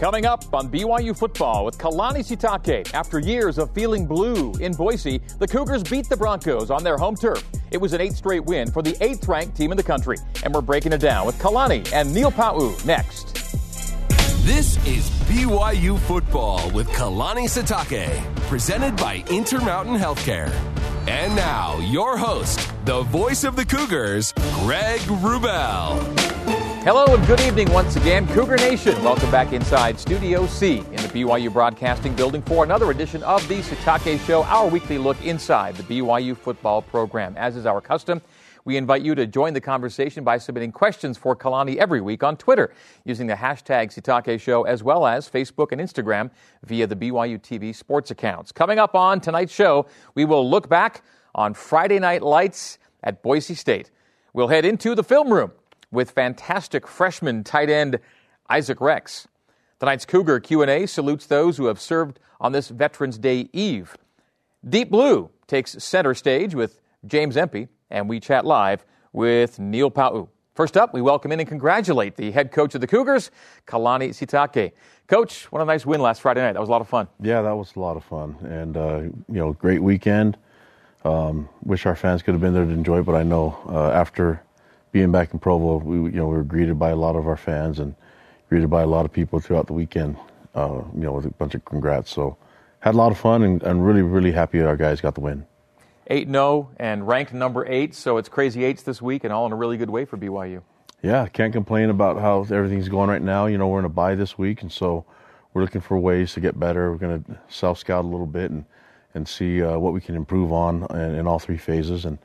Coming up on BYU football with Kalani Sitake. After years of feeling blue in Boise, the Cougars beat the Broncos on their home turf. It was an eight straight win for the eighth ranked team in the country. And we're breaking it down with Kalani and Neil Pau'u next. This is BYU football with Kalani Sitake, presented by Intermountain Healthcare. And now, your host, the voice of the Cougars, Greg Wrubell. Hello and good evening once again, Cougar Nation. Welcome back inside Studio C in the BYU Broadcasting Building for another edition of the Sitake Show, our weekly look inside the BYU football program. As is our custom, we invite you to join the conversation by submitting questions for Kalani every week on Twitter using the hashtag Sitake Show as well as Facebook and Instagram via the BYU TV sports accounts. Coming up on tonight's show, we will look back on Friday Night Lights at Boise State. We'll head into the film room with fantastic freshman tight end Isaac Rex. Tonight's Cougar Q&A salutes those who have served on this Veterans Day Eve. Deep Blue takes center stage with James Empey, and we chat live with Neil Pau'u. First up, we welcome in and congratulate the head coach of the Cougars, Kalani Sitake. Coach, what a nice win last Friday night. That was a lot of fun. Yeah, that was a lot of fun, and uh, you know, great weekend. Um, wish our fans could have been there to enjoy, but I know uh, after being back in Provo, we you know we were greeted by a lot of our fans and greeted by a lot of people throughout the weekend. Uh, you know, with a bunch of congrats. So had a lot of fun and, and really really happy our guys got the win. 8 0 and ranked number eight, so it's crazy eights this week and all in a really good way for BYU. Yeah, can't complain about how everything's going right now. You know, we're in a bye this week, and so we're looking for ways to get better. We're going to self scout a little bit and and see uh, what we can improve on in, in all three phases. And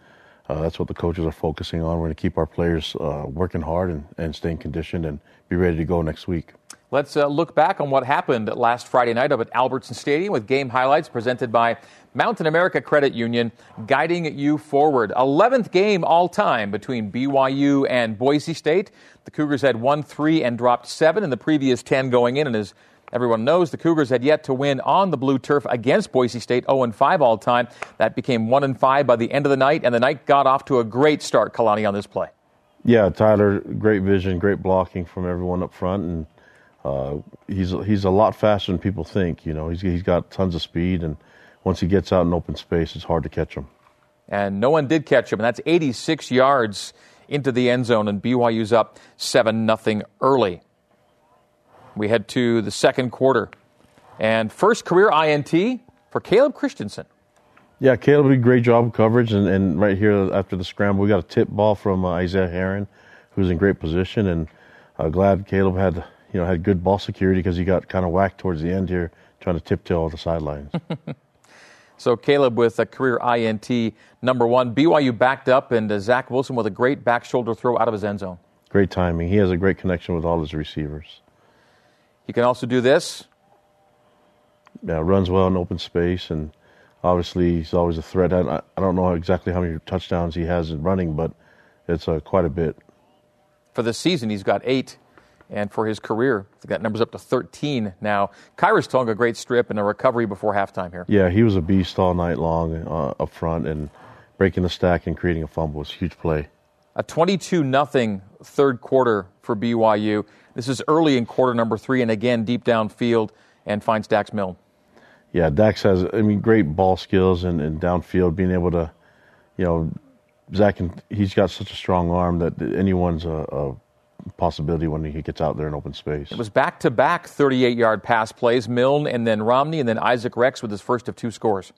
uh, that's what the coaches are focusing on. We're going to keep our players uh, working hard and, and staying conditioned and be ready to go next week. Let's uh, look back on what happened last Friday night up at Albertson Stadium with game highlights presented by Mountain America Credit Union, guiding you forward. 11th game all time between BYU and Boise State. The Cougars had won three and dropped seven in the previous 10 going in, and as Everyone knows the Cougars had yet to win on the blue turf against Boise State 0 5 all time. That became 1 5 by the end of the night, and the night got off to a great start, Kalani, on this play. Yeah, Tyler, great vision, great blocking from everyone up front, and uh, he's he's a lot faster than people think. You know, he's he's got tons of speed, and once he gets out in open space, it's hard to catch him. And no one did catch him, and that's 86 yards into the end zone, and BYU's up seven nothing early. We head to the second quarter. And first career INT for Caleb Christensen. Yeah, Caleb did a great job of coverage. And, and right here after the scramble, we got a tip ball from uh, Isaiah Herron, who's in great position. And uh, glad Caleb had you know had good ball security because he got kind of whacked towards the end here, trying to tiptoe the sidelines. so Caleb with a career INT number one. BYU backed up, and uh, Zach Wilson with a great back shoulder throw out of his end zone. Great timing. He has a great connection with all his receivers. He can also do this. Yeah, runs well in open space, and obviously he's always a threat. I, I don't know exactly how many touchdowns he has in running, but it's uh, quite a bit. For the season, he's got eight, and for his career, that number's up to 13 now. Khyiris Tonga, a great strip and a recovery before halftime here. Yeah, he was a beast all night long uh, up front, and breaking the stack and creating a fumble was a huge play. A 22 nothing third quarter for BYU. This is early in quarter number three, and again deep downfield, and finds Dax Milne. Yeah, Dax has I mean great ball skills and, and downfield, being able to, you know, Zach and he's got such a strong arm that anyone's a, a possibility when he gets out there in open space. It was back to back 38 yard pass plays, Milne and then Romney and then Isaac Rex with his first of two scores.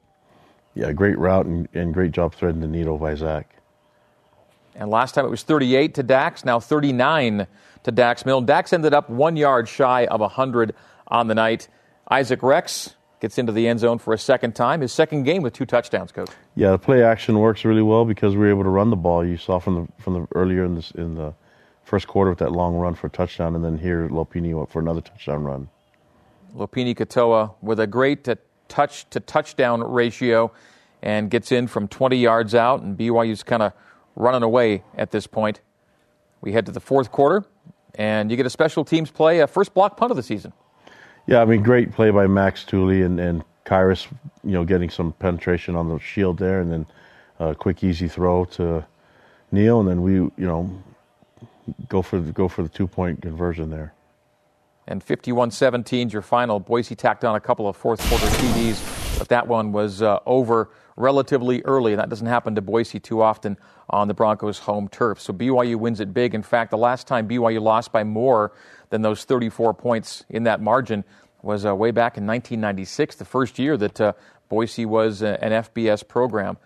Yeah, great route and, and great job threading the needle by Zach. And last time it was 38 to Dax, now 39 to Dax Milne. Dax ended up one yard shy of 100 on the night. Isaac Rex gets into the end zone for a second time. His second game with two touchdowns, coach. Yeah, the play action works really well because we are able to run the ball. You saw from the from the earlier in this in the first quarter with that long run for a touchdown, and then here Lopini went for another touchdown run. Lopini Katoa with a great touch to touchdown ratio and gets in from 20 yards out, and BYU's kind of running away at this point. We head to the fourth quarter, and you get a special teams play, a first block punt of the season. Yeah, I mean, great play by Max Tooley and, and Khyiris, you know, getting some penetration on the shield there, and then a quick, easy throw to Neil, and then we, you know, go for the, go for the two point conversion there. and 51 17 your final. Boise tacked on a couple of fourth quarter TDs, but that one was uh, over relatively early, and that doesn't happen to Boise too often on the Broncos' home turf. So BYU wins it big. In fact, the last time BYU lost by more than those 34 points in that margin was uh, way back in 1996, the first year that uh, Boise was uh, an FBS program.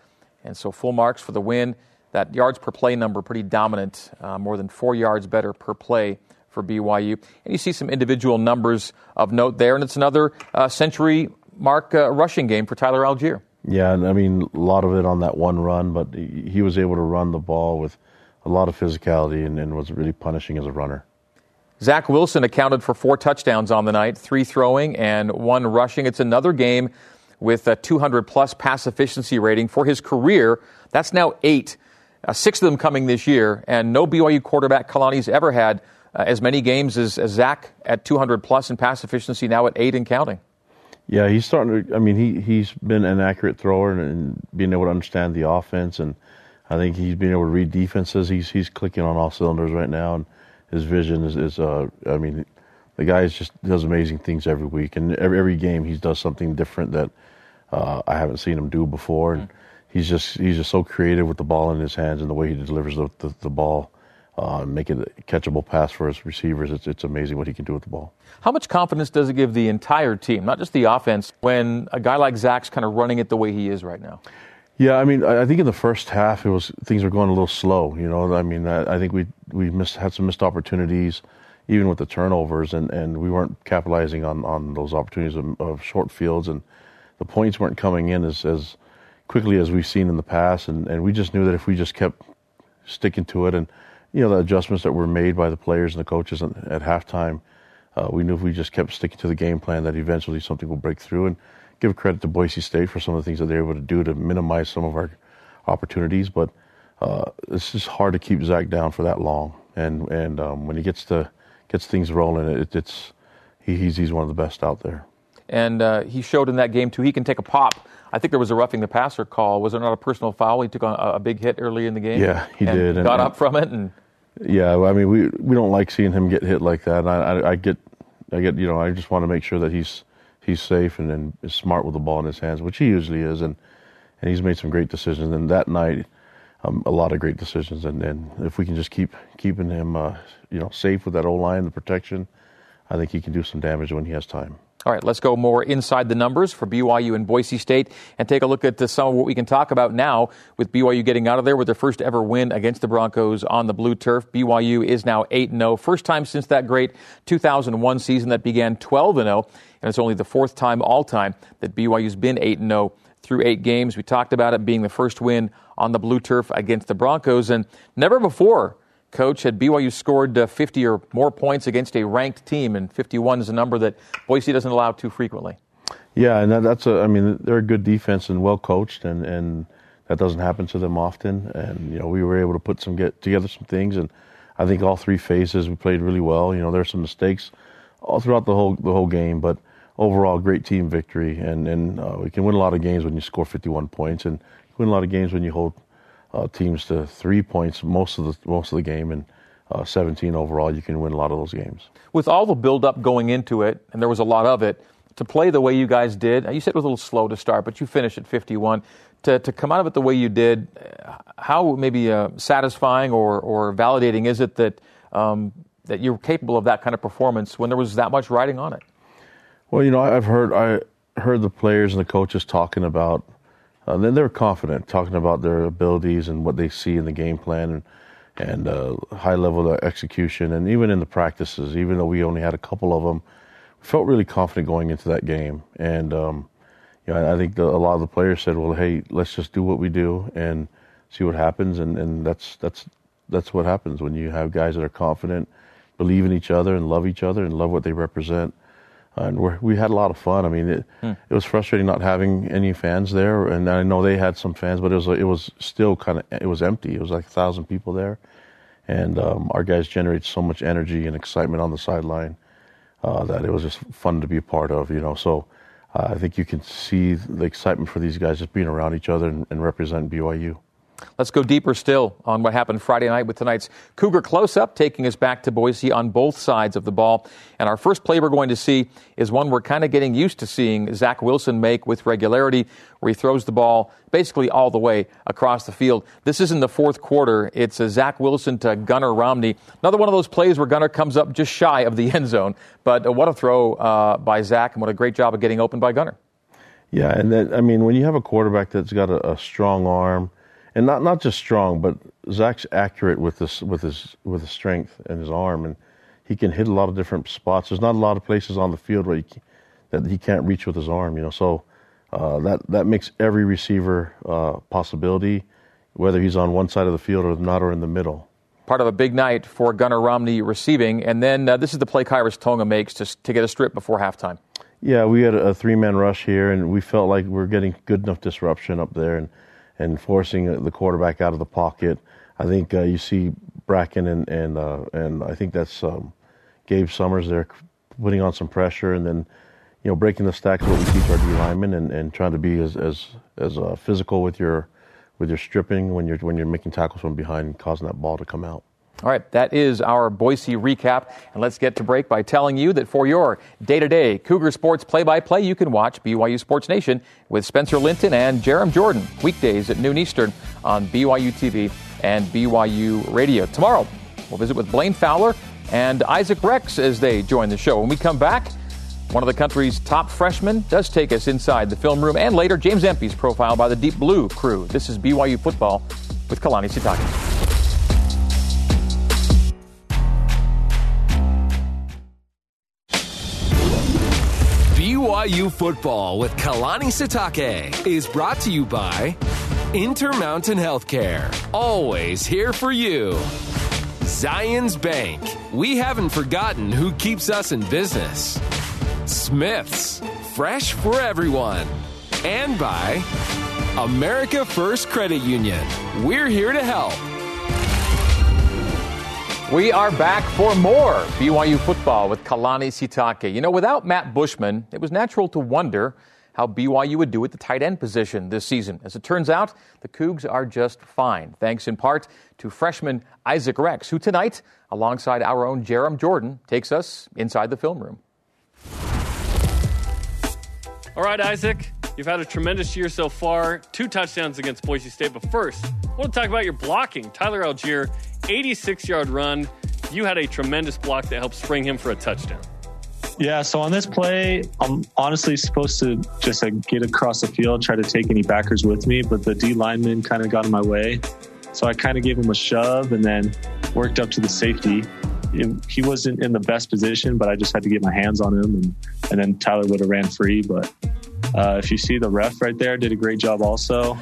And so full marks for the win. That yards per play number pretty dominant, uh, more than four yards better per play for BYU. And you see some individual numbers of note there, and it's another uh, century mark uh, rushing game for Tyler Allgeier. Yeah, and I mean a lot of it on that one run, but he was able to run the ball with a lot of physicality and, and was really punishing as a runner. Zach Wilson accounted for four touchdowns on the night, three throwing and one rushing. It's another game with a 200 plus pass efficiency rating for his career. That's now eight, uh, six of them coming this year, and no BYU quarterback Kalani's ever had uh, as many games as, as Zach at 200 plus in pass efficiency, now at eight and counting. Yeah, he's starting to. I mean, he he's been an accurate thrower and, and being able to understand the offense, and I think he's being able to read defenses. He's he's clicking on all cylinders right now, and his vision is, is uh, I mean, the guy just does amazing things every week, and every every game he does something different that uh, I haven't seen him do before, and he's just he's just so creative with the ball in his hands and the way he delivers the the, the ball uh, make it a catchable pass for his receivers. It's, it's amazing what he can do with the ball. How much confidence does it give the entire team, not just the offense, when a guy like Zach's kind of running it the way he is right now? Yeah, I mean, I think in the first half it was things were going a little slow. You know, I mean, I, I think we we missed had some missed opportunities, even with the turnovers, and, and we weren't capitalizing on, on those opportunities of, of short fields, and the points weren't coming in as as quickly as we've seen in the past, and, and we just knew that if we just kept sticking to it and you know, the adjustments that were made by the players and the coaches at, halftime, uh, we knew if we just kept sticking to the game plan that eventually something will break through. And give credit to Boise State for some of the things that they're able to do to minimize some of our opportunities. But uh, it's just hard to keep Zach down for that long. And and um, when he gets to gets things rolling, it, it's he, he's he's one of the best out there. And uh, he showed in that game too. He can take a pop. I think there was a roughing the passer call. Was there not a personal foul? He took a, a big hit early in the game. Yeah, he and did. Got and, up from it and yeah, I mean, we we don't like seeing him get hit like that. I, I, I get, I get, you know, I just want to make sure that he's he's safe and, and is smart with the ball in his hands, which he usually is, and and he's made some great decisions. And that night, um, a lot of great decisions. And, and if we can just keep keeping him, uh, you know, safe with that O line, the protection, I think he can do some damage when he has time. All right, let's go more inside the numbers for BYU and Boise State and take a look at some of what we can talk about now with BYU getting out of there with their first ever win against the Broncos on the blue turf. BYU is now 8 0, first time since that great 2001 season that began 12 0, and it's only the fourth time all time that BYU's been 8 0 through eight games. We talked about it being the first win on the blue turf against the Broncos, and never before coach, had BYU scored uh, 50 or more points against a ranked team, and 51 is a number that Boise doesn't allow too frequently. Yeah, and that, that's a. I mean, they're a good defense and well coached, and and that doesn't happen to them often. And you know, we were able to put some get together some things, and I think all three phases we played really well. You know, there's some mistakes all throughout the whole the whole game, but overall, great team victory, and and uh, we can win a lot of games when you score 51 points, and win a lot of games when you hold uh, teams to three points most of the most of the game and uh, 17 overall. You can win a lot of those games. With all the build up going into it, and there was a lot of it, to play the way you guys did. You said it was a little slow to start, but you finished at 51. To, to come out of it the way you did, how maybe uh, satisfying or, or validating is it that um, that you're capable of that kind of performance when there was that much riding on it? Well, you know, I've heard I heard the players and the coaches talking about uh, then they're confident, talking about their abilities and what they see in the game plan and and uh, high level execution. And even in the practices, even though we only had a couple of them, we felt really confident going into that game. And um, you know, I think the, a lot of the players said, "Well, hey, let's just do what we do and see what happens." And and that's that's that's what happens when you have guys that are confident, believe in each other, and love each other, and love what they represent and we had a lot of fun. I mean, it, hmm. it was frustrating not having any fans there, and I know they had some fans, but it was it was still kind of it was empty. It was like a thousand people there, and um, our guys generate so much energy and excitement on the sideline uh, that it was just fun to be a part of. You know, so uh, I think you can see the excitement for these guys just being around each other and, and representing BYU. Let's go deeper still on what happened Friday night with tonight's Cougar close up, taking us back to Boise on both sides of the ball. And our first play we're going to see is one we're kind of getting used to seeing Zach Wilson make with regularity, where he throws the ball basically all the way across the field. This is in the fourth quarter. It's a Zach Wilson to Gunnar Romney. Another one of those plays where Gunnar comes up just shy of the end zone. But uh, what a throw uh, by Zach, and what a great job of getting open by Gunnar. Yeah, and that, I mean, when you have a quarterback that's got a, a strong arm, and not not just strong, but Zach's accurate with this with his with his strength and his arm, and he can hit a lot of different spots. There's not a lot of places on the field where he, that he can't reach with his arm. You know, so uh, that that makes every receiver uh, possibility, whether he's on one side of the field or not, or in the middle. Part of a big night for Gunnar Romney receiving, and then uh, this is the play Khyiris Tonga makes to to get a strip before halftime. Yeah, we had a three man rush here, and we felt like we are getting good enough disruption up there, and and forcing the quarterback out of the pocket. I think uh, you see Bracken and and uh, and I think that's um, Gabe Summers there putting on some pressure and then you know breaking the stacks what we teach our D linemen and, and trying to be as as as uh, physical with your with your stripping when you're when you're making tackles from behind and causing that ball to come out. All right, that is our Boise recap. And let's get to break by telling you that for your day to day Cougar Sports play by play, you can watch BYU Sports Nation with Spencer Linton and Jarom Jordan weekdays at noon Eastern on BYU TV and BYU Radio. Tomorrow, we'll visit with Blaine Fowler and Isaac Rex as they join the show. When we come back, one of the country's top freshmen does take us inside the film room, and later, James Empey's profile by the Deep Blue crew. This is BYU football with Kalani Sitake. BYU football with Kalani Sitake is brought to you by Intermountain Healthcare. Always here for you. Zions Bank. We haven't forgotten who keeps us in business. Smiths. Fresh for everyone. And by America First Credit Union. We're here to help. We are back for more BYU football with Kalani Sitake. You know, without Matt Bushman, it was natural to wonder how BYU would do at the tight end position this season. As it turns out, the Cougs are just fine, thanks in part to freshman Isaac Rex, who tonight, alongside our own Jarom Jordan, takes us inside the film room. All right, Isaac, you've had a tremendous year so far, two touchdowns against Boise State. But first, I want to talk about your blocking. Tyler Allgeier, 86 yard run. You had a tremendous block that helped spring him for a touchdown. Yeah, so on this play, I'm honestly supposed to just uh, get across the field, try to take any backers with me, but the D lineman kind of got in my way. So I kind of gave him a shove and then worked up to the safety. He wasn't in the best position, but I just had to get my hands on him, and, and then Tyler would have ran free. But uh, if you see the ref right there, did a great job also,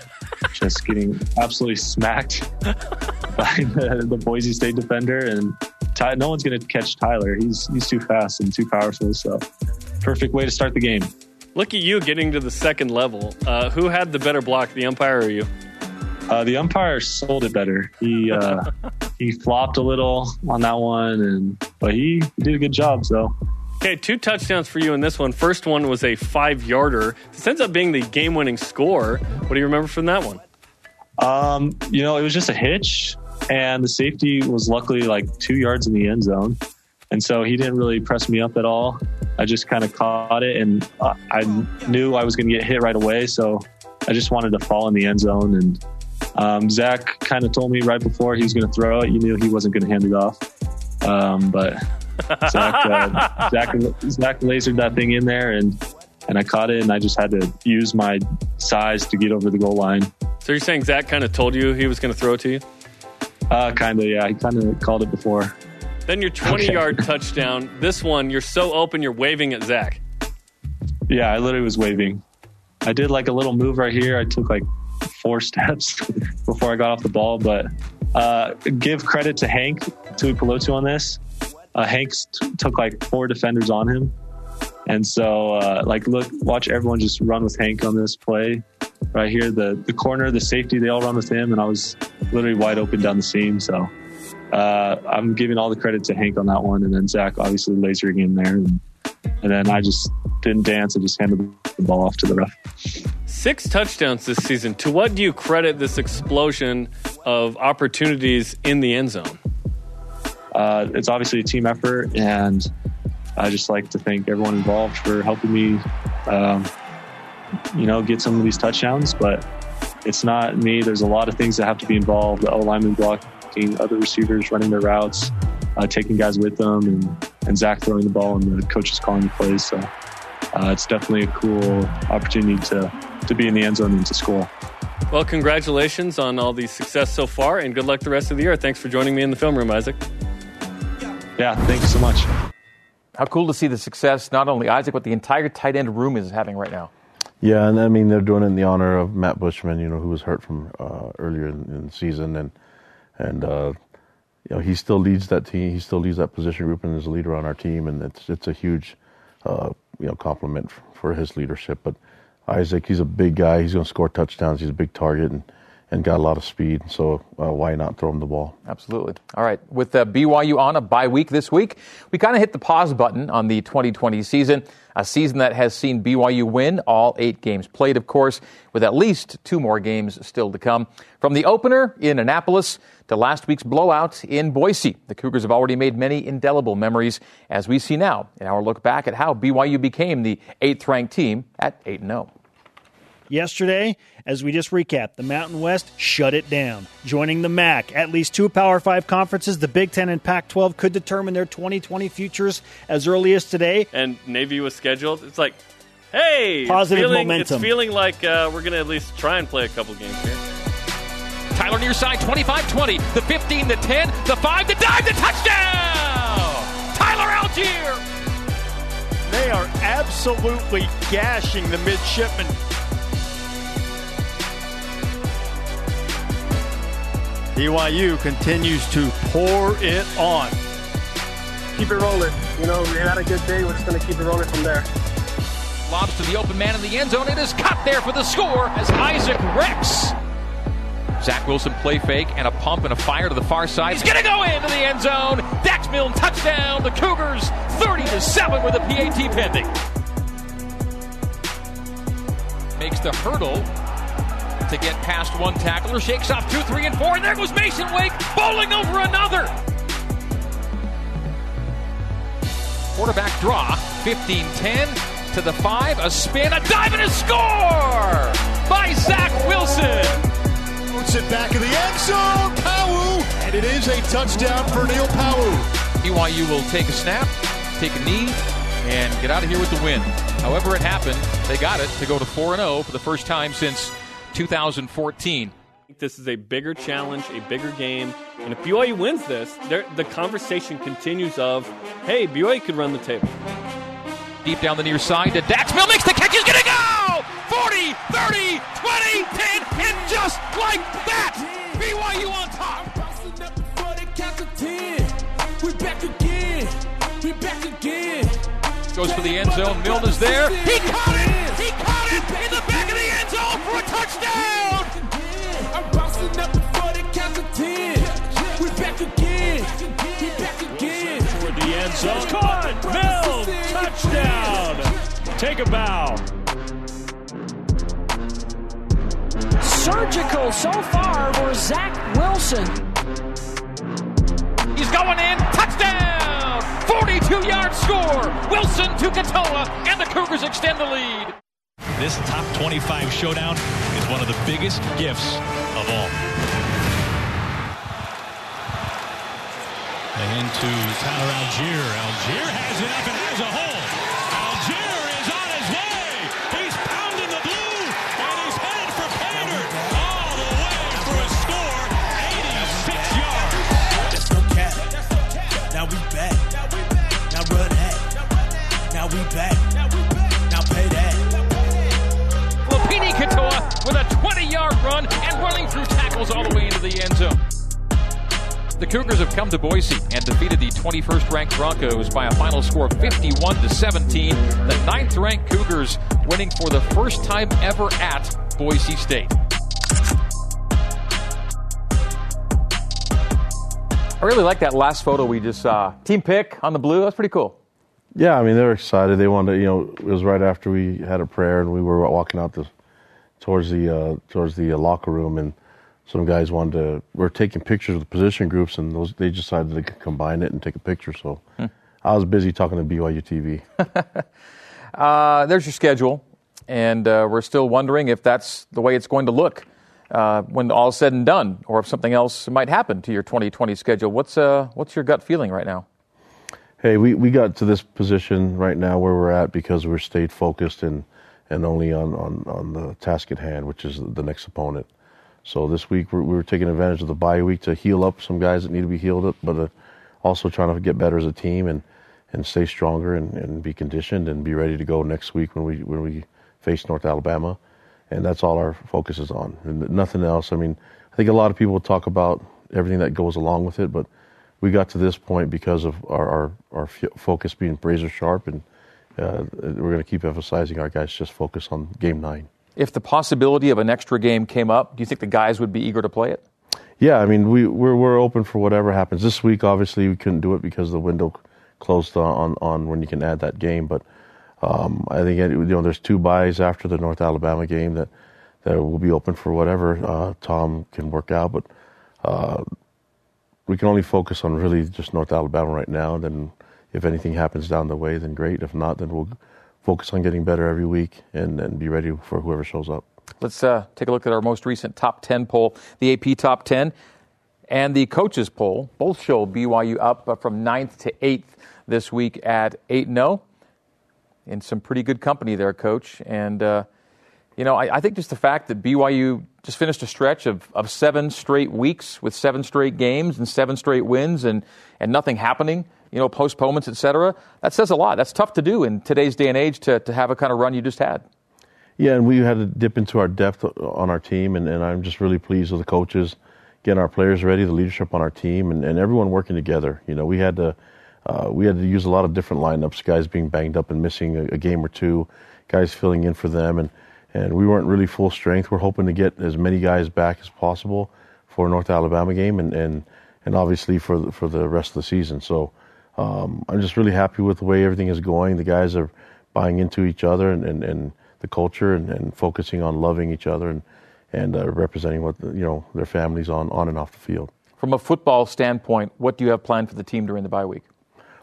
just getting absolutely smacked by the, the Boise State defender, and Ty, no one's going to catch Tyler. He's he's too fast and too powerful. So, perfect way to start the game. Look at you getting to the second level. Uh, who had the better block, the umpire or you? Uh, the umpire sold it better. He uh, he flopped a little on that one, and but he, he did a good job. So. Okay, two touchdowns for you in this one. First one was a five yarder. This ends up being the game winning score. What do you remember from that one? Um, you know, it was just a hitch and the safety was luckily like two yards in the end zone. And so he didn't really press me up at all. I just kind of caught it and uh, I knew I was going to get hit right away. So I just wanted to fall in the end zone. And um, Zach kind of told me right before he was going to throw it. You knew he wasn't going to hand it off. Um, but Zach, uh, Zach, Zach lasered that thing in there and, and I caught it and I just had to use my size to get over the goal line. So you're saying Zach kind of told you he was going to throw it to you? Uh, kind of, yeah. He kind of called it before. Then your 20 okay. yard touchdown. This one, you're so open, you're waving at Zach. Yeah, I literally was waving. I did like a little move right here. I took like four steps before I got off the ball, but uh, give credit to Hank Tuipulotu on this. Uh, Hank t- took like four defenders on him. And so, uh, like, look, watch everyone just run with Hank on this play right here. The the corner, the safety, they all run with him, and I was literally wide open down the seam. So uh, I'm giving all the credit to Hank on that one, and then Zach obviously lasering in there, and, and then I just didn't dance. I just handed the ball off to the ref. Six touchdowns this season. To what do you credit this explosion of opportunities in the end zone? Uh, it's obviously a team effort, and I just like to thank everyone involved for helping me, um, you know, get some of these touchdowns. But it's not me. There's a lot of things that have to be involved. The O lineman blocking, other receivers running their routes, uh, taking guys with them, and, and Zach throwing the ball, and the coaches calling the plays. So uh, it's definitely a cool opportunity to to be in the end zone and to score. Well, congratulations on all the success so far, and good luck the rest of the year. Thanks for joining me in the film room, Isaac. Yeah, thank you so much. How cool to see the success not only Isaac, but the entire tight end room is having right now. Yeah, and I mean they're doing it in the honor of Matt Bushman, you know, who was hurt from uh, earlier in, in, the season, and and uh, you know he still leads that team. He still leads that position group and is a leader on our team, and it's it's a huge uh, you know compliment for his leadership. But Isaac, he's a big guy. He's going to score touchdowns. He's a big target, and and got a lot of speed. So uh, why not throw him the ball? Absolutely. All right. With uh, BYU on a bye week this week, we kind of hit the pause button on the 2020 season, a season that has seen BYU win all eight games played, of course, with at least two more games still to come. From the opener in Annapolis to last week's blowout in Boise, the Cougars have already made many indelible memories, as we see now in our look back at how BYU became the eighth ranked team at 8 0. Yesterday, as we just recapped, the Mountain West shut it down. Joining the MAC, at least two Power 5 conferences, the Big 10 and Pac 12 could determine their 2020 futures as early as today. And Navy was scheduled. It's like, hey, positive it's feeling, momentum. It's feeling like uh, we're going to at least try and play a couple games here. Tyler near side, 25 20, the 15, the 10, the 5, the dive, the touchdown! Tyler Allgeier! They are absolutely gashing the midshipmen. BYU continues to pour it on. Keep it rolling. You know, we had a good day. We're just going to keep it rolling from there. Lobs to the open man in the end zone. It is cut there for the score as Isaac Rex. Zach Wilson play fake and a pump and a fire to the far side. He's gonna go into the end zone. Dax Milne touchdown. The Cougars 30 to 7 with a PAT pending. Makes the hurdle to get past one tackler. Shakes off two, three, and four. And there goes Mason Wake bowling over another. Quarterback draw 15 10 to the five. A spin, a dive, and a score by Zach Wilson. Puts it back in the end zone. Pau'u. And it is a touchdown for Neil Pau'u. BYU will take a snap, take a knee, and get out of here with the win. However, it happened, they got it to go to 4 0 for the first time since 2014. This is a bigger challenge, a bigger game. And if BYU wins this, the conversation continues of, hey, BYU could run the table. Deep down the near side to Dax Milne makes the catch. He's going to go! 40, 30, 20, 10, and just like that, BYU on top. We're back again. We're back again. Goes for the end zone. Milne is there. He caught it. He caught it a touchdown. I'm bouncing up before the count to ten. We're back again. We're back again. Toward the end zone. Caught. Milne. Touchdown. Take a bow. Surgical so far for Zach Wilson. He's going in. Touchdown! 42 yard score. Wilson to Katoa, and the Cougars extend the lead. This top 25 showdown is one of the biggest gifts of all. And into Tyler Allgeier. Allgeier has it up and has a hole. 20 run and running through tackles all the way into the end zone. The Cougars have come to Boise and defeated the 21st ranked Broncos by a final score of 51 to 17. The ninth ranked Cougars winning for the first time ever at Boise State. I really like that last photo we just saw. Team pick on the blue. That's pretty cool. Yeah, I mean they were excited. They wanted, to, you know, it was right after we had a prayer and we were walking out the towards the uh, towards the uh, locker room, and some guys wanted to. We're taking pictures of the position groups, and those they decided to combine it and take a picture. So Hmm. I was busy talking to BYU TV. Uh, there's your schedule, and uh, we're still wondering if that's the way it's going to look uh, when all is said and done, or if something else might happen to your 2020 schedule. What's uh, what's your gut feeling right now? Hey, we, we got to this position right now where we're at because we're stayed focused and, and only on, on, on the task at hand, which is the next opponent. So this week we're, we're taking advantage of the bye week to heal up some guys that need to be healed up, but uh, also trying to get better as a team and, and stay stronger and, and be conditioned and be ready to go next week when we when we face North Alabama. And that's all our focus is on, and nothing else. I mean, I think a lot of people talk about everything that goes along with it, but we got to this point because of our our, our focus being razor sharp, and uh, we're going to keep emphasizing our guys just focus on game nine. If the possibility of an extra game came up, do you think the guys would be eager to play it? Yeah, I mean we we're we're open for whatever happens. This week, obviously, we couldn't do it because the window closed on on when you can add that game. But um, I think you know there's two buys after the North Alabama game that that will be open for whatever uh, Tom can work out. But uh, we can only focus on really just North Alabama right now. Then if anything happens down the way, then great. If not, then we'll focus on getting better every week and, and be ready for whoever shows up. Let's uh, take a look at our most recent top 10 poll, the AP top 10 and the coaches poll. Both show BYU up uh, from 9th to 8th this week at 8 0. In some pretty good company there, coach. And, uh, you know, I, I, think just the fact that BYU just finished a stretch of, of seven straight weeks with seven straight games and seven straight wins and, and nothing happening, you know, postponements, et cetera, that says a lot. That's tough to do in today's day and age to, to have a kind of run you just had. Yeah, and we had to dip into our depth on our team, and, and I'm just really pleased with the coaches getting our players ready, the leadership on our team, and, and everyone working together. You know, we had to uh, we had to use a lot of different lineups, guys being banged up and missing a, a, game or two, guys filling in for them, and and we weren't really full strength. We're hoping to get as many guys back as possible for North Alabama game, and and, and obviously for the, for the rest of the season. So um, I'm just really happy with the way everything is going. The guys are buying into each other and and, and the culture and, and focusing on loving each other and and uh, representing what you know their families on on and off the field. From a football standpoint, what do you have planned for the team during the bye week?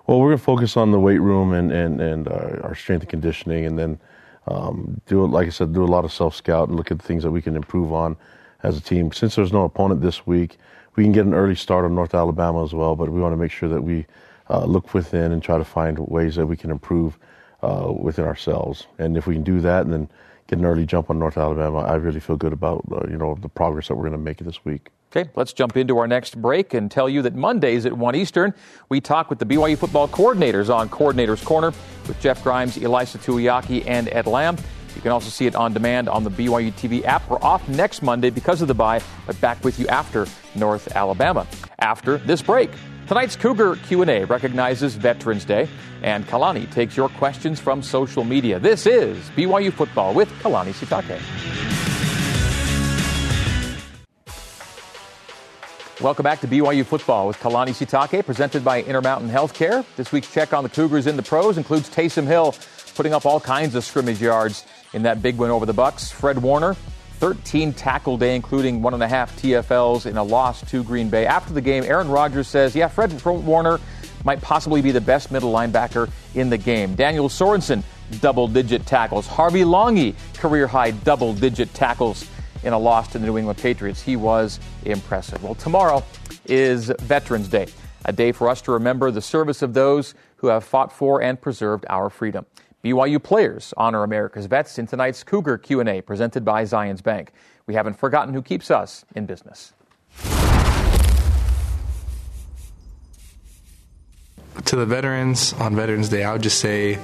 Well, we're going to focus on the weight room and and and uh, our strength and conditioning, and then um, do like I said, do a lot of self scout and look at the things that we can improve on as a team. Since there's no opponent this week, we can get an early start on North Alabama as well, but we want to make sure that we uh, look within and try to find ways that we can improve uh, within ourselves. And if we can do that, and then get an early jump on North Alabama, I really feel good about uh, you know the progress that we're going to make this week. Okay, let's jump into our next break and tell you that Mondays at 1 Eastern, we talk with the BYU football coordinators on Coordinator's Corner with Jeff Grimes, Ilaisa Tuiaki, and Ed Lamb. You can also see it on demand on the BYU TV app. We're off next Monday because of the bye, but back with you after North Alabama. After this break, tonight's Cougar Q&A recognizes Veterans Day, and Kalani takes your questions from social media. This is BYU Football with Kalani Sitake. Welcome back to BYU Football with Kalani Sitake, presented by Intermountain Healthcare. This week's check on the Cougars in the pros includes Taysom Hill putting up all kinds of scrimmage yards in that big win over the Bucks. Fred Warner, 13 tackle day, including one and a half TFLs in a loss to Green Bay. After the game, Aaron Rodgers says, "Yeah, Fred Warner might possibly be the best middle linebacker in the game." Daniel Sorensen, double-digit tackles. Harvey Langi, career-high double-digit tackles in a loss to the New England Patriots. He was impressive. Well, tomorrow is Veterans Day, a day for us to remember the service of those who have fought for and preserved our freedom. BYU players honor America's vets in tonight's Cougar Q&A presented by Zions Bank. We haven't forgotten who keeps us in business. To the veterans on Veterans Day, I would just say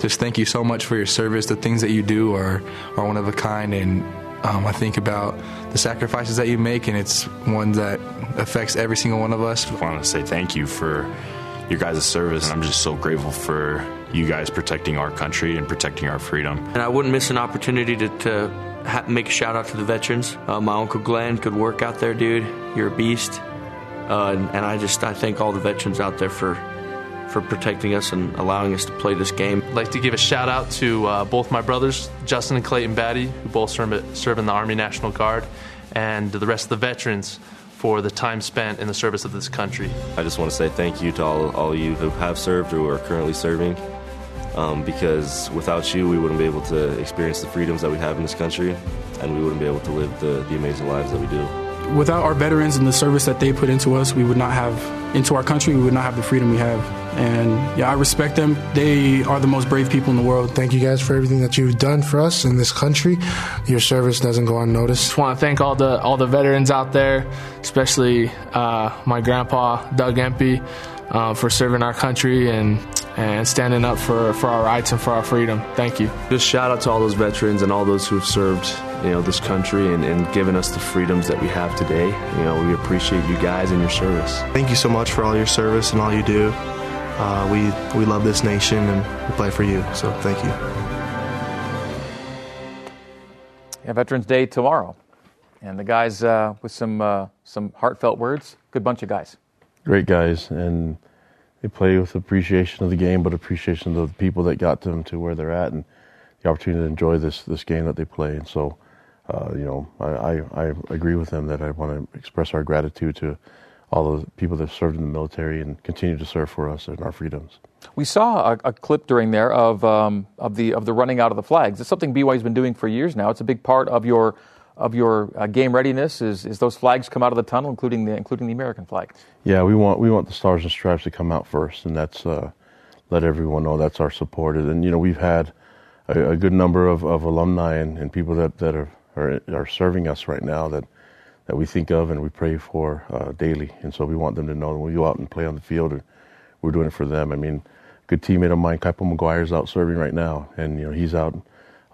just thank you so much for your service. The things that you do are, are one of a kind and um, I think about the sacrifices that you make, and it's one that affects every single one of us. I want to say thank you for your guys' service, and I'm just so grateful for you guys protecting our country and protecting our freedom. And I wouldn't miss an opportunity to, to ha- make a shout out to the veterans. Uh, my uncle Glenn, good work out there, dude. You're a beast. Uh, and, and I just I thank all the veterans out there for for protecting us and allowing us to play this game. I'd like to give a shout out to uh, both my brothers, Justin and Clayton Batty, who both serve, serve in the Army National Guard, and the rest of the veterans for the time spent in the service of this country. I just want to say thank you to all, all you who have served or are currently serving. Um, because without you, we wouldn't be able to experience the freedoms that we have in this country, and we wouldn't be able to live the, the amazing lives that we do. Without our veterans and the service that they put into us, we would not have, into our country, we would not have the freedom we have. And yeah, I respect them. They are the most brave people in the world. Thank you guys for everything that you've done for us in this country. Your service doesn't go unnoticed. Just want to thank all the all the veterans out there, especially uh, my grandpa Doug Empey, uh, for serving our country and and standing up for, for our rights and for our freedom. Thank you. Just shout out to all those veterans and all those who have served you know this country and, and given us the freedoms that we have today. You know we appreciate you guys and your service. Thank you so much for all your service and all you do. Uh, we we love this nation and we play for you. So thank you. Yeah, Veterans Day tomorrow, and the guys uh, with some uh, some heartfelt words. Good bunch of guys. Great guys, and they play with appreciation of the game, but appreciation of the people that got them to where they're at, and the opportunity to enjoy this this game that they play. And so, uh, you know, I, I, I agree with them that I want to express our gratitude to all the people that served in the military and continue to serve for us and our freedoms. We saw a, a clip during there of um, of the of the running out of the flags. It's something BYU's been doing for years now. It's a big part of your of your uh, game readiness. Is, is those flags come out of the tunnel, including the including the American flag? Yeah, we want we want the stars and stripes to come out first, and that's uh, let everyone know that's our support. And you know we've had a, a good number of, of alumni and, and people that that are, are are serving us right now that that we think of and we pray for uh, daily. And so we want them to know when we go out and play on the field, we're doing it for them. I mean, good teammate of mine, Kaipo McGuire's out serving right now, and you know he's out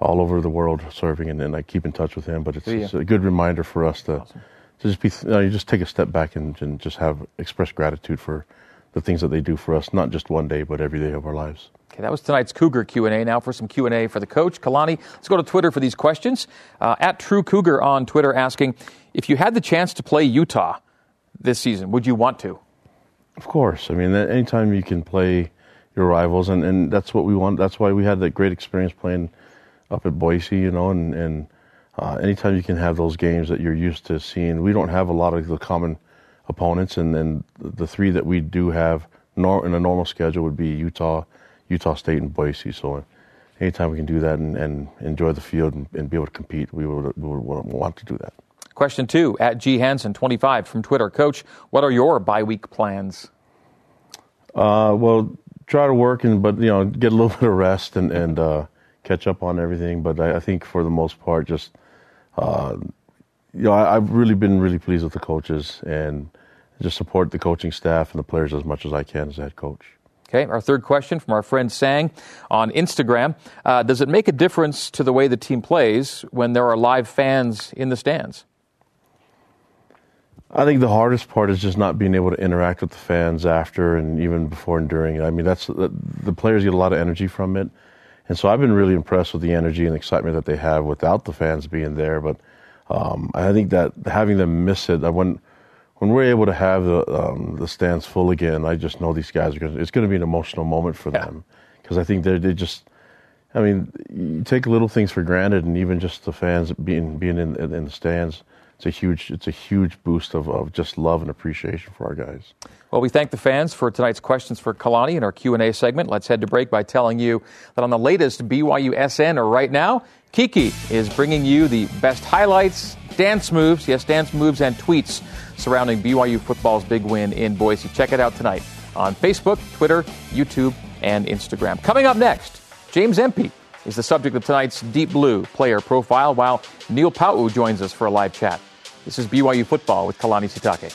all over the world serving, and, and I keep in touch with him. But it's, it's a good reminder for us to awesome. to just be, you, know, you just take a step back and, and just have express gratitude for the things that they do for us, not just one day, but every day of our lives. Okay, that was tonight's Cougar Q&A. Now for some Q&A for the coach, Kalani. Let's go to Twitter for these questions. Uh, at True Cougar on Twitter asking, if you had the chance to play Utah this season, would you want to? Of course. I mean, anytime you can play your rivals, and, and that's what we want. That's why we had that great experience playing up at Boise, you know, and, and uh, anytime you can have those games that you're used to seeing. We don't have a lot of the common opponents, and then the three that we do have nor, in a normal schedule would be Utah, Utah State, and Boise. So anytime we can do that and, and enjoy the field and, and, be able to compete, we would, we would want to do that. Question two at G Hansen 25 from Twitter. Coach, what are your bye week plans? Uh, well, try to work and but you know get a little bit of rest and and uh, catch up on everything. But I, I, think for the most part, just uh, you know I, have really been really pleased with the coaches and just support the coaching staff and the players as much as I can as head coach. Okay, our third question from our friend Sang on Instagram. Uh, does it make a difference to the way the team plays when there are live fans in the stands? I think the hardest part is just not being able to interact with the fans after and even before and during. I mean, that's the, the players get a lot of energy from it, and so I've been really impressed with the energy and excitement that they have without the fans being there. But um, I think that having them miss it, when when we're able to have the um, the stands full again, I just know these guys are going. It's going to be an emotional moment for yeah. them because I think they they just. I mean, you take little things for granted, and even just the fans being being in in the stands it's a huge it's a huge boost of, of just love and appreciation for our guys. Well, we thank the fans for tonight's questions for Kalani in our Q&A segment. Let's head to break by telling you that on the latest BYU SN or right now, Kiki is bringing you the best highlights, dance moves, yes, dance moves and tweets surrounding BYU football's big win in Boise. Check it out tonight on Facebook, Twitter, YouTube, and Instagram. Coming up next, James Empey is the subject of tonight's Deep Blue player profile, while Neil Pau'u joins us for a live chat. This is BYU Football with Kalani Sitake.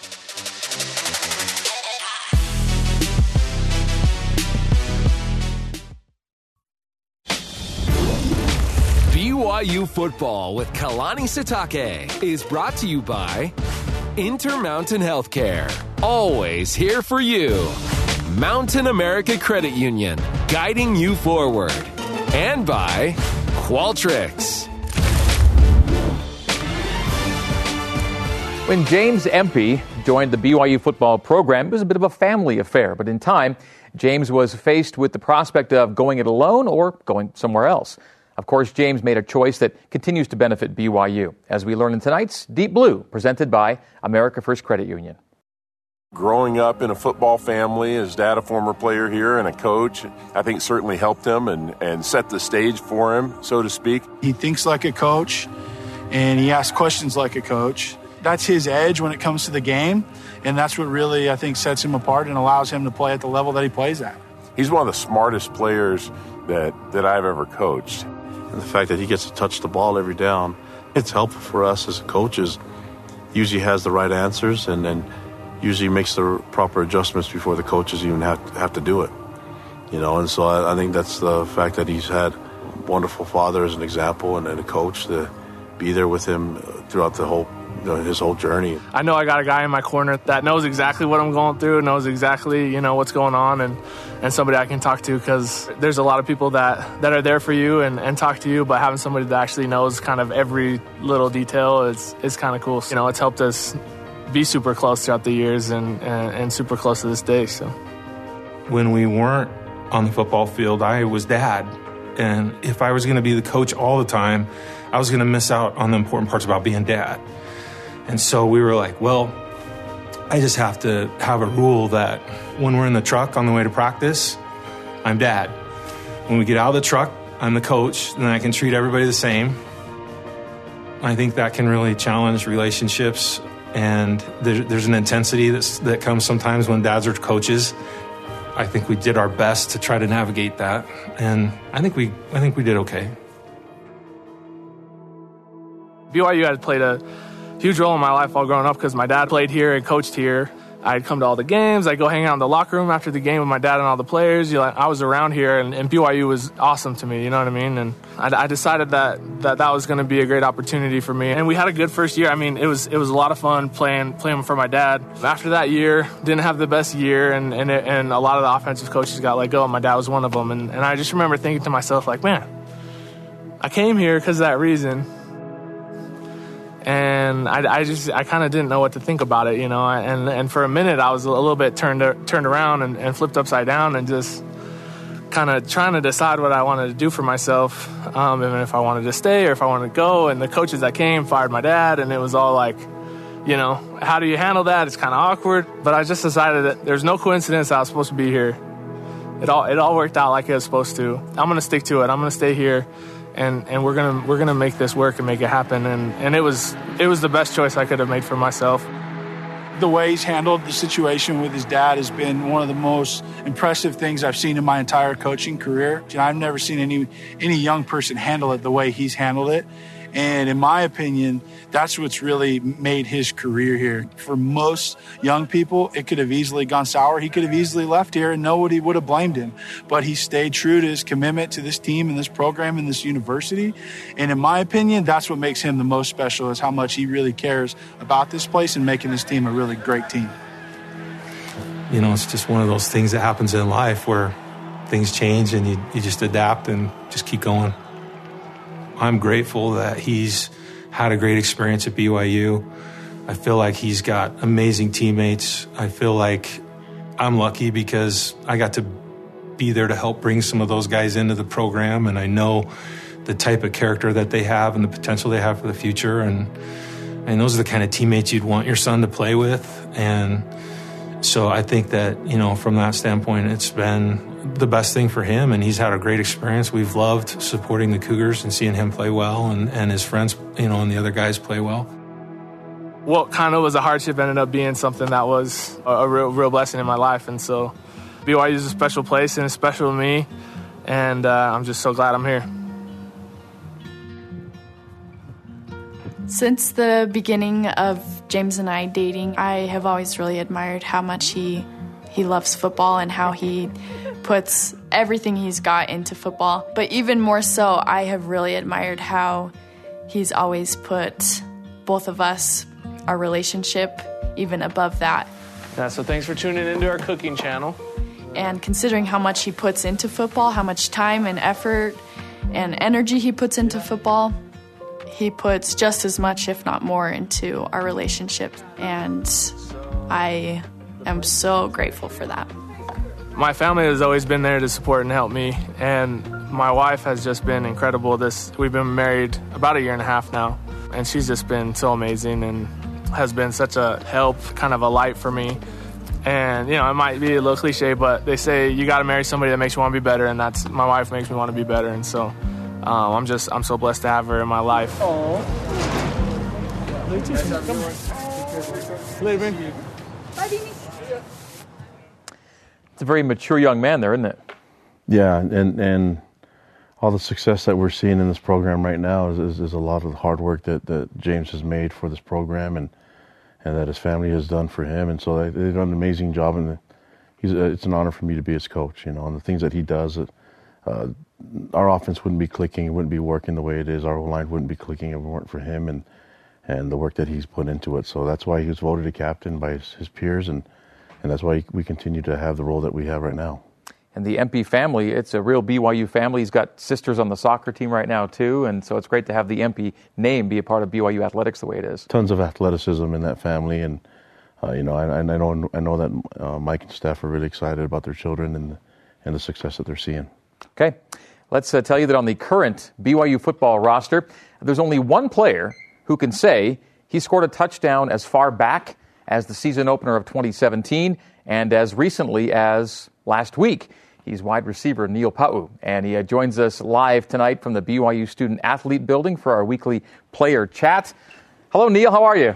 BYU Football with Kalani Sitake is brought to you by Intermountain Healthcare. Always here for you. Mountain America Credit Union, guiding you forward and by Qualtrics. When James Empey joined the BYU football program, it was a bit of a family affair, but in time, James was faced with the prospect of going it alone or going somewhere else. Of course, James made a choice that continues to benefit BYU, as we learn in tonight's Deep Blue, presented by America First Credit Union. Growing up in a football family, his dad a former player here and a coach, I think certainly helped him and, and set the stage for him, so to speak. He thinks like a coach and he asks questions like a coach. That's his edge when it comes to the game, and that's what really I think sets him apart and allows him to play at the level that he plays at. He's one of the smartest players that, that I've ever coached. And the fact that he gets to touch the ball every down, it's helpful for us as coaches. Usually has the right answers and then usually makes the proper adjustments before the coaches even have, have to do it. You know, and so I, I think that's the fact that he's had a wonderful father as an example and, and a coach to be there with him throughout the whole his whole journey. I know I got a guy in my corner that knows exactly what I'm going through, knows exactly you know what's going on, and and somebody I can talk to because there's a lot of people that that are there for you and, and talk to you, but having somebody that actually knows kind of every little detail is is kind of cool. You know, it's helped us be super close throughout the years and, and, and super close to this day. So when we weren't on the football field, I was dad, and if I was going to be the coach all the time, I was going to miss out on the important parts about being dad. And so we were like, well, I just have to have a rule that when we're in the truck on the way to practice, I'm dad. When we get out of the truck, I'm the coach, and I can treat everybody the same. I think that can really challenge relationships, and there, there's an intensity that's, that comes sometimes when dads are coaches. I think we did our best to try to navigate that, and I think we I think we did okay. BYU had played a huge role in my life while growing up because my dad played here and coached here. I'd come to all the games. I'd go hang out in the locker room after the game with my dad and all the players. You know, I was around here, and, and BYU was awesome to me. You know what I mean? And I, I decided that that, that was going to be a great opportunity for me. And we had a good first year. I mean, it was it was a lot of fun playing playing for my dad. After that year, didn't have the best year, and and, it, and a lot of the offensive coaches got let go. And my dad was one of them. And, and I just remember thinking to myself, like, man, I came here because of that reason and I, I just I kind of didn't know what to think about it, you know. And and for a minute, I was a little bit turned turned around and, and flipped upside down, and just kind of trying to decide what I wanted to do for myself, um, and if I wanted to stay or if I wanted to go. And the coaches that came fired my dad, and it was all like, you know, how do you handle that? It's kind of awkward. But I just decided that there's no coincidence I was supposed to be here. It all it all worked out like it was supposed to. I'm gonna stick to it. I'm gonna stay here and and we're gonna we're gonna make this work and make it happen. And and it was it was the best choice I could have made for myself. The way he's handled the situation with his dad has been one of the most impressive things I've seen in my entire coaching career. I've never seen any any young person handle it the way he's handled it. And in my opinion, that's what's really made his career here. For most young people, it could have easily gone sour. He could have easily left here and nobody would have blamed him. But he stayed true to his commitment to this team and this program and this university. And in my opinion, that's what makes him the most special is how much he really cares about this place and making this team a really great team. You know, it's just one of those things that happens in life where things change and you, you just adapt and just keep going. I'm grateful that he's had a great experience at BYU. I feel like he's got amazing teammates. I feel like I'm lucky because I got to be there to help bring some of those guys into the program, and I know the type of character that they have and the potential they have for the future. And and those are the kind of teammates you'd want your son to play with. And so I think that you know from that standpoint, it's been the best thing for him, and he's had a great experience. We've loved supporting the Cougars and seeing him play well, and, and his friends, you know, and the other guys play well. What kind of was a hardship ended up being something that was a, real, real blessing in my life, and so BYU is a special place and it's special to me, and uh, I'm just so glad I'm here. Since the beginning of James and I dating, I have always really admired how much he he loves football and how he puts everything he's got into football. But even more so, I have really admired how he's always put both of us, our relationship, even above that. Yeah, so thanks for tuning into our cooking channel. And considering how much he puts into football, how much time and effort and energy he puts into football, he puts just as much, if not more, into our relationship. And I am so grateful for that. my family has always been there to support and help me, and my wife has just been incredible. This we've been married about a year and a half now, and she's just been so amazing and has been such a help, kind of a light for me. And you know, it might be a little cliche, but they say you got to marry somebody that makes you want to be better, and that's my wife makes me want to be better. And so, um, I'm just I'm so blessed to have her in my life. Oh. Later, It's a very mature young man there, isn't it? Yeah, and and all the success that we're seeing in this program right now is, is, is, a lot of the hard work that, that James has made for this program and and that his family has done for him. And so they, they've done an amazing job, and he's uh, it's an honor for me to be his coach. You know, and the things that he does, uh, our offense wouldn't be clicking, it wouldn't be working the way it is. Our line wouldn't be clicking if it weren't for him and and the work that he's put into it. So that's why he was voted a captain by his, his peers, and and that's why we continue to have the role that we have right now. And the Empey family, it's a real BYU family. He's got sisters on the soccer team right now, too. And so it's great to have the Empey name be a part of BYU athletics the way it is. Tons of athleticism in that family. And, uh, you know, I, I, know, I know that uh, Mike and Steph are really excited about their children and, and the success that they're seeing. Okay. Let's uh, tell you that on the current BYU football roster, there's only one player who can say he scored a touchdown as far back as the season opener of 2017 and as recently as last week. He's wide receiver Neil Pau'u, and he uh, joins us live tonight from the BYU Student Athlete Building for our weekly player chat. Hello, Neil. How are you?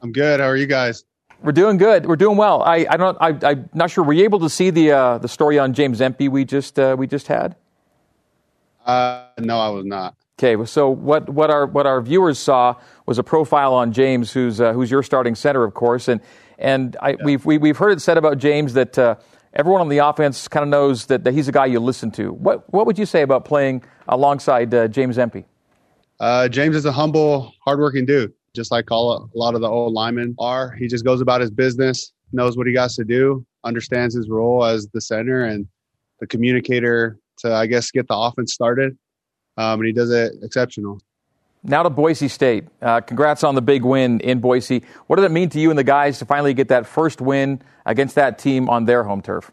I'm good. How are you guys? We're doing good. We're doing well. I, I don't. I, am not sure. Were you able to see the uh, the story on James Empey we just uh, we just had? Uh, no, I was not. Okay. So what what our what our viewers saw was a profile on James, who's uh, who's your starting center, of course, and and I, yeah. we've we, have we have heard it said about James that uh, everyone on the offense kind of knows that, that he's a guy you listen to. What what would you say about playing alongside uh, James Empey? Uh, James is a humble, hardworking dude, just like all a lot of the old linemen are. He just goes about his business, knows what he got to do, understands his role as the center and the communicator to, I guess, get the offense started. Um, and he does it exceptional. Now to Boise State. Uh, congrats on the big win in Boise. What did it mean to you and the guys to finally get that first win against that team on their home turf?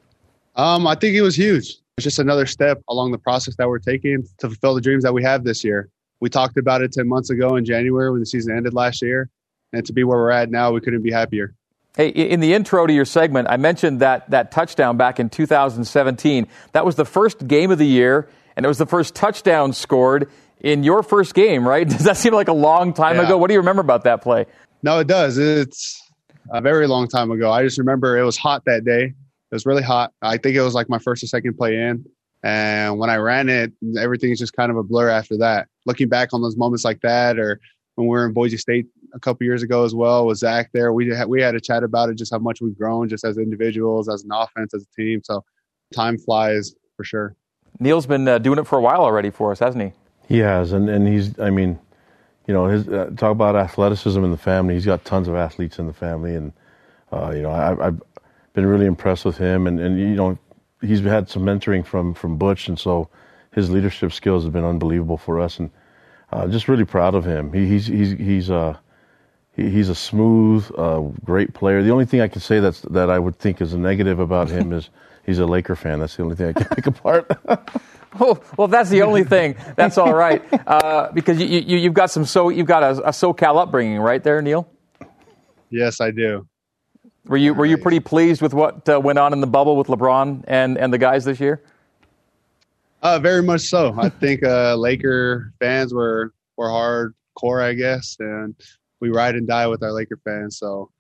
Um, I think it was huge. It's just another step along the process that we're taking to fulfill the dreams that we have this year. We talked about it 10 months ago in January when the season ended last year. And to be where we're at now, we couldn't be happier. Hey, in the intro to your segment, I mentioned that, that touchdown back in 2017. That was the first game of the year, and it was the first touchdown scored in your first game, right? Does that seem like a long time yeah. ago? What do you remember about that play? No, it does. It's a very long time ago. I just remember it was hot that day. It was really hot. I think it was like my first or second play in. And when I ran it, everything's just kind of a blur after that. Looking back on those moments like that, or when we were in Boise State a couple years ago as well, with Zach there, we had, we had a chat about it, just how much we've grown, just as individuals, as an offense, as a team. So time flies for sure. Neil's been uh, doing it for a while already for us, hasn't he? He has, and, and he's, I mean, you know, his, uh, talk about athleticism in the family. He's got tons of athletes in the family, and uh, you know, I, have been really impressed with him, and, and you know, he's had some mentoring from from Butch, and so his leadership skills have been unbelievable for us, and uh, just really proud of him. He, he's he's he's uh, he, he's a smooth, uh, great player. The only thing I can say that's that I would think is a negative about him is he's a Laker fan. That's the only thing I can pick apart. Oh, well, if that's the only thing, that's all right. Uh, because you, you, have got some so you've got a, a, SoCal upbringing, right there, Neil. Yes, I do. Were you were you pretty pleased with what uh, went on in the bubble with LeBron and, and the guys this year? Uh, very much so. I think uh, Laker fans were were hardcore, I guess, and we ride and die with our Laker fans. So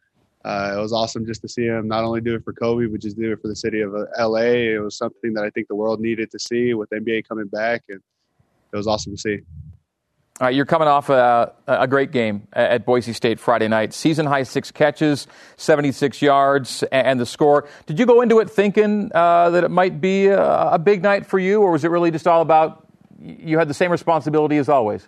uh, it was awesome just to see him not only do it for Kobe, but just do it for the city of uh, LA. It was something that I think the world needed to see with NBA coming back, and it was awesome to see. All right, you're coming off a, a great game at Boise State Friday night. Season high six catches, 76 yards, and the score. Did you go into it thinking uh, that it might be a, a big night for you, or was it really just all about you had the same responsibility as always?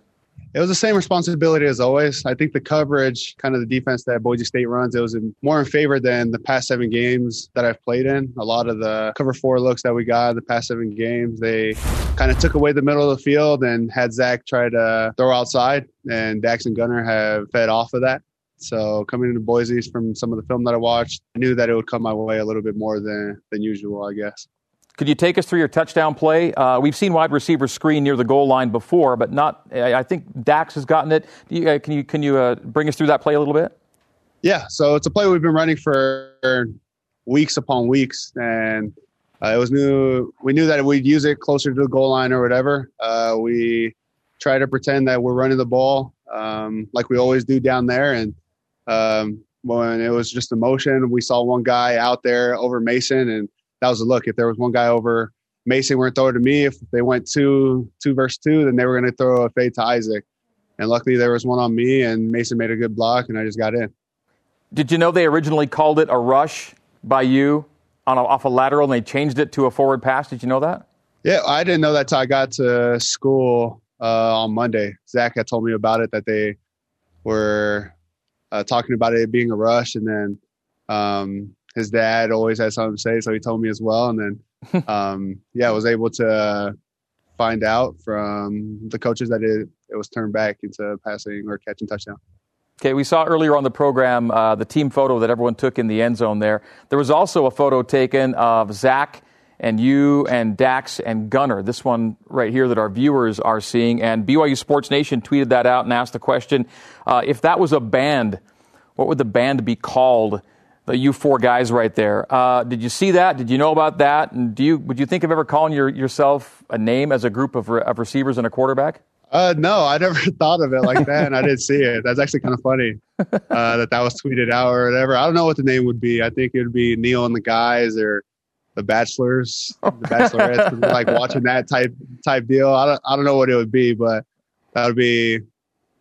It was the same responsibility as always. I think the coverage, kind of the defense that Boise State runs, it was more in favor than the past seven games that I've played in. A lot of the cover four looks that we got the past seven games, they kind of took away the middle of the field and had Zach try to throw outside, and Dax and Gunner have fed off of that. So coming into Boise from some of the film that I watched, I knew that it would come my way a little bit more than than usual, I guess. Could you take us through your touchdown play? Uh, we've seen wide receivers screen near the goal line before, but not. I think Dax has gotten it. You, uh, can you can you uh, bring us through that play a little bit? Yeah, so it's a play we've been running for weeks upon weeks, and uh, it was new. We knew that we'd use it closer to the goal line or whatever. Uh, we try to pretend that we're running the ball um, like we always do down there, and um, when it was just a motion, we saw one guy out there over Mason, and that was a look. If there was one guy over Mason, weren't gonna throw to me. If they went two two versus two, then they were gonna throw a fade to Isaac. And luckily, there was one on me, and Mason made a good block, and I just got in. Did you know they originally called it a rush by you on a, off a lateral, and they changed it to a forward pass? Did you know that? Yeah, I didn't know that till I got to school uh, on Monday. Zach had told me about it that they were uh, talking about it being a rush, and then um, his dad always had something to say, so he told me as well. And then, um, yeah, I was able to find out from the coaches that it, it was turned back into passing or catching touchdown. Okay, we saw earlier on the program uh, the team photo that everyone took in the end zone there. There was also a photo taken of Zach and you and Dax and Gunner. This one right here that our viewers are seeing. And BYU Sports Nation tweeted that out and asked the question uh, if that was a band, what would the band be called? The you four guys right there. Uh, did you see that? Did you know about that? And do you would you think of ever calling your, yourself a name as a group of, re- of receivers and a quarterback? Uh, no, I never thought of it like that, and I didn't see it. That's actually kind of funny uh, that that was tweeted out or whatever. I don't know what the name would be. I think it would be Neil and the guys or the Bachelors, the Bachelorettes, like watching that type type deal. I don't I don't know what it would be, but that would be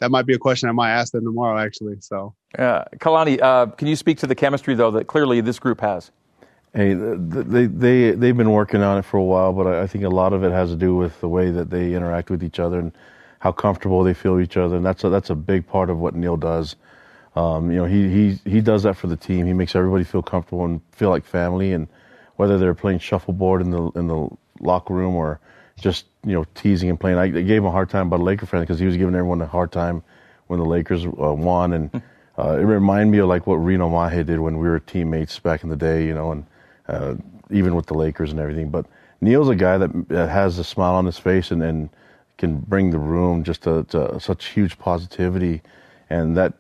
that might be a question I might ask them tomorrow, actually. So, uh, Kalani, uh, can you speak to the chemistry though that clearly this group has? Hey, they they they've been working on it for a while, but I think a lot of it has to do with the way that they interact with each other and how comfortable they feel with each other, and that's a, that's a big part of what Neil does. Um, you know, he he he does that for the team. He makes everybody feel comfortable and feel like family, and whether they're playing shuffleboard in the in the locker room or just you know teasing and playing. I gave him a hard time about a Laker fan because he was giving everyone a hard time when the Lakers uh, won, and uh, it reminded me of like what Reno Mahe did when we were teammates back in the day, you know, and uh, even with the Lakers and everything. But Neil's a guy that, that has a smile on his face and, and can bring the room just to, to such huge positivity, and that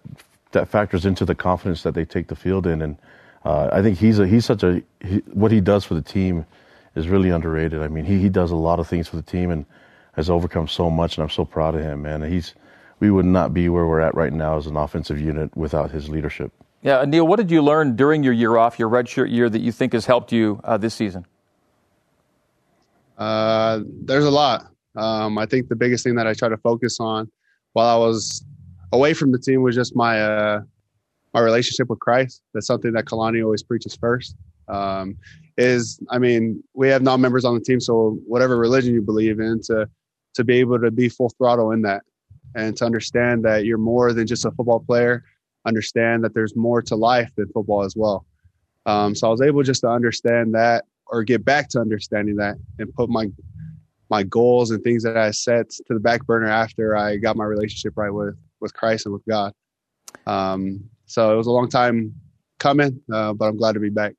that factors into the confidence that they take the field in. And uh, I think he's a he's such a he, what he does for the team is really underrated. I mean, he he does a lot of things for the team and has overcome so much, and I'm so proud of him, man. He's we would not be where we're at right now as an offensive unit without his leadership. Yeah, Neil, what did you learn during your year off, your redshirt year, that you think has helped you uh, this season? Uh, there's a lot. Um, I think the biggest thing that I try to focus on while I was away from the team was just my uh, my relationship with Christ. That's something that Kalani always preaches first. Um, is I mean, we have non-members on the team, so whatever religion you believe in, to to be able to be full throttle in that, and to understand that you're more than just a football player. Understand that there's more to life than football as well. Um, so I was able just to understand that, or get back to understanding that, and put my my goals and things that I set to the back burner after I got my relationship right with with Christ and with God. Um, so it was a long time coming, uh, but I'm glad to be back.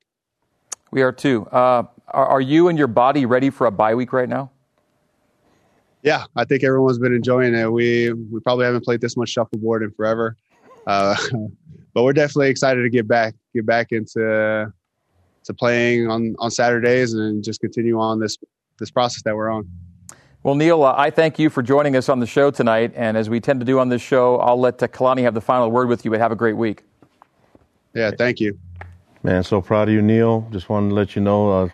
We are too. Uh, are, are, you and your body ready for a bye week right now? Yeah, I think everyone's been enjoying it. We we probably haven't played this much shuffleboard in forever, uh, but we're definitely excited to get back, get back into to playing on on Saturdays and just continue on this this process that we're on. Well, Neil, uh, I thank you for joining us on the show tonight. And as we tend to do on this show, I'll let uh, Kalani have the final word with you, but have a great week. Yeah, thank you. Man, so proud of you, Neil. Just wanted to let you know uh,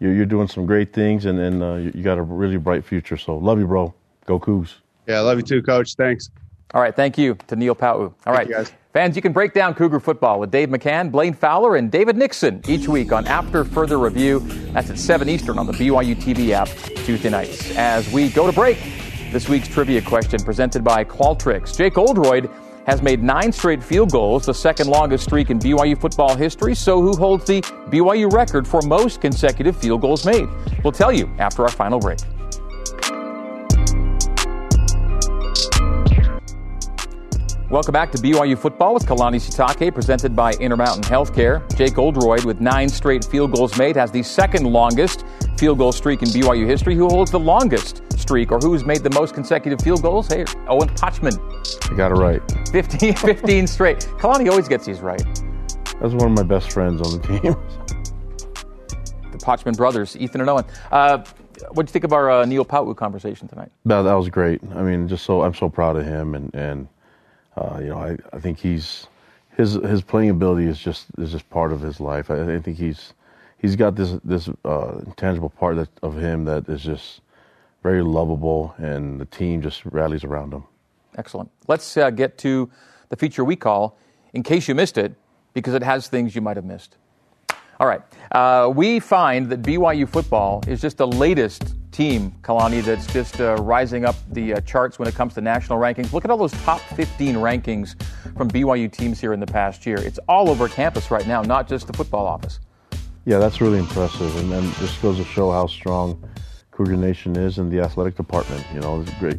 you're, you're, doing some great things and, and uh, you got a really bright future. So love you, bro. Go Cougs. Yeah, love you too, Coach. Thanks. All right, thank you to Neil Pau'u. All thank right, you guys. Fans, you can break down Cougar football with Dave McCann, Blaine Fowler, and David Nixon each week on After Further Review. That's at 7 Eastern on the BYU TV app Tuesday nights. As we go to break, this week's trivia question presented by Qualtrics. Jake Oldroyd has made nine straight field goals, the second longest streak in BYU football history. So, who holds the BYU record for most consecutive field goals made? We'll tell you after our final break. Welcome back to BYU Football with Kalani Sitake, presented by Intermountain Healthcare. Jake Oldroyd, with nine straight field goals made, has the second longest field goal streak in BYU history. Who holds the longest streak, or who's made the most consecutive field goals? Hey, Owen Pochman. You got it right. 15, 15 straight. Kalani always gets these right. That's one of my best friends on the team. The Pochman brothers, Ethan and Owen. Uh, what do you think of our uh, Neil Pau'u conversation tonight? That, that was great. I mean, just so I'm so proud of him, and and uh, you know, I, I think he's his his playing ability is just is just part of his life. I, I think he's he's got this this uh, intangible part that, of him that is just very lovable, and the team just rallies around him. Excellent. Let's uh, get to the feature we call "In Case You Missed It," because it has things you might have missed. All right. Uh, we find that BYU football is just the latest team, Kalani, that's just uh, rising up the uh, charts when it comes to national rankings. Look at all those top 15 rankings from BYU teams here in the past year. It's all over campus right now, not just the football office. Yeah, that's really impressive, and then this goes to show how strong Cougar Nation is in the athletic department. You know, great,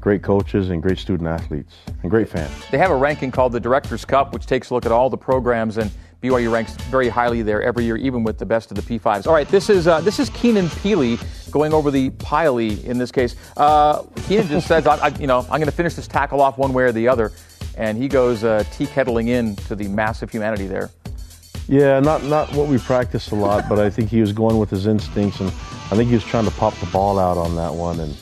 great coaches and great student athletes and great fans. They have a ranking called the Directors Cup, which takes a look at all the programs and BYU ranks very highly there every year, even with the best of the P5s. All right, this is uh, this is Keenan Pili going over the Piley in this case. Uh, Keenan just says, I, I, you know, I'm going to finish this tackle off one way or the other, and he goes uh, tea kettling in to the massive humanity there. Yeah, not not what we practiced a lot, but I think he was going with his instincts, and I think he was trying to pop the ball out on that one, and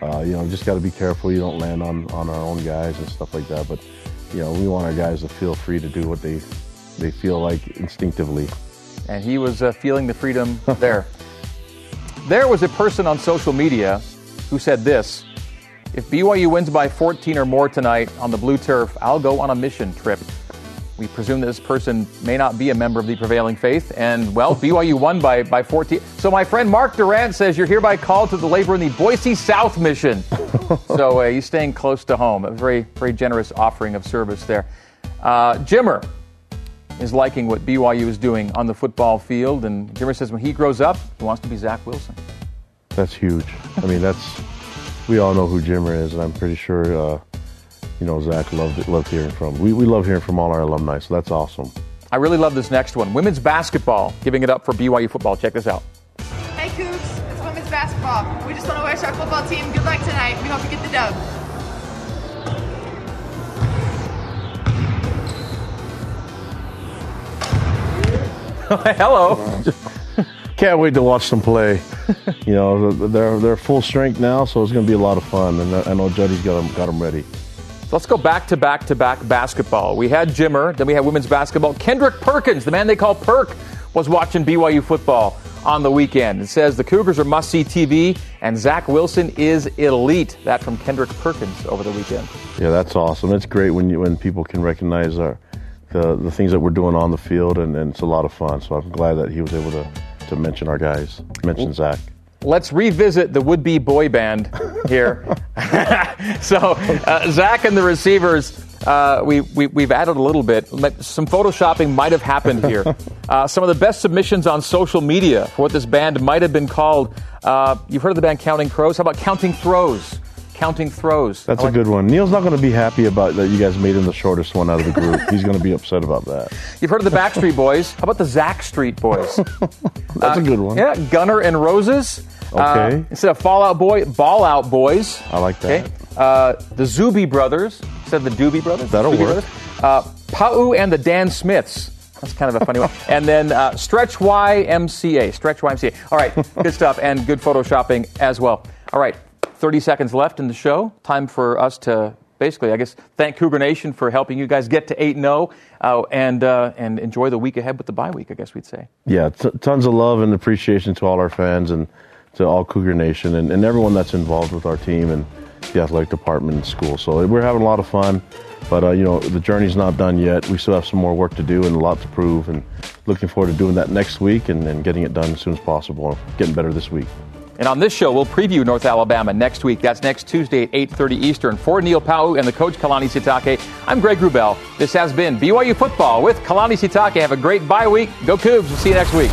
uh, you know, just got to be careful you don't land on on our own guys and stuff like that. But you know, we want our guys to feel free to do what they they feel like instinctively. And he was uh, feeling the freedom there. there was a person on social media who said this If BYU wins by 14 or more tonight on the blue turf, I'll go on a mission trip. We presume that this person may not be a member of the prevailing faith, and well, BYU won by, by 14. So my friend Mark Durant says you're hereby called to the labor in the Boise South mission. so uh, he's staying close to home. A very, very generous offering of service there. Uh, Jimmer is liking what BYU is doing on the football field, and Jimmer says when he grows up, he wants to be Zach Wilson. That's huge. I mean, that's we all know who Jimmer is, and I'm pretty sure uh, you know Zach loved loved hearing from. We we love hearing from all our alumni, so that's awesome. I really love this next one. Women's basketball giving it up for BYU football. Check this out. Hey Cougs, it's women's basketball. We just want to wish our football team good luck tonight. We hope you get the dub. Hello. Can't wait to watch them play. you know, they're they're full strength now, so it's going to be a lot of fun. And I know Juddy's got them got them ready. Let's go back to back to back basketball. We had Jimmer, then we had women's basketball. Kendrick Perkins, the man they call Perk, was watching BYU football on the weekend. It says the Cougars are must see TV, and Zach Wilson is elite. That from Kendrick Perkins over the weekend. Yeah, that's awesome. It's great when you, when people can recognize our the, the things that we're doing on the field, and, and it's a lot of fun. So I'm glad that he was able to, to mention our guys, mention Zach. Let's revisit the would be boy band here. so, uh, Zach and the receivers, uh, we, we, we've added a little bit. Some photoshopping might have happened here. Uh, some of the best submissions on social media for what this band might have been called. Uh, you've heard of the band Counting Crows? How about Counting Throws? Counting Throws. That's a good one. Neil's not going to be happy about that you guys made him the shortest one out of the group. He's going to be upset about that. You've heard of the Backstreet Boys. How about the Zach Street Boys? That's a good one. Yeah, Gunner and Roses. Okay. Uh, instead of Fallout Boy, Ball Out Boys. I like that. Okay. Uh, the Zuby Brothers. Instead of the Doobie Brothers. That'll Doobie work. Brothers. Uh, Pau and the Dan Smiths. That's kind of a funny one. And then uh, Stretch YMCA. Stretch YMCA. All right. Good stuff and good photoshopping as well. All right. 30 seconds left in the show. Time for us to basically, I guess, thank Cougar Nation for helping you guys get to 8 0 uh, and, uh, and enjoy the week ahead with the bye week, I guess we'd say. Yeah, t- tons of love and appreciation to all our fans and to all Cougar Nation and, and everyone that's involved with our team and the athletic department and school. So we're having a lot of fun, but uh, you know the journey's not done yet. We still have some more work to do and a lot to prove, and looking forward to doing that next week and, and getting it done as soon as possible. Getting better this week. And on this show, we'll preview North Alabama next week. That's next Tuesday at 8.30 Eastern. For Neil Pau'u and the coach Kalani Sitake, I'm Greg Wrubell. This has been BYU Football with Kalani Sitake. Have a great bye week. Go Cougs. We'll see you next week.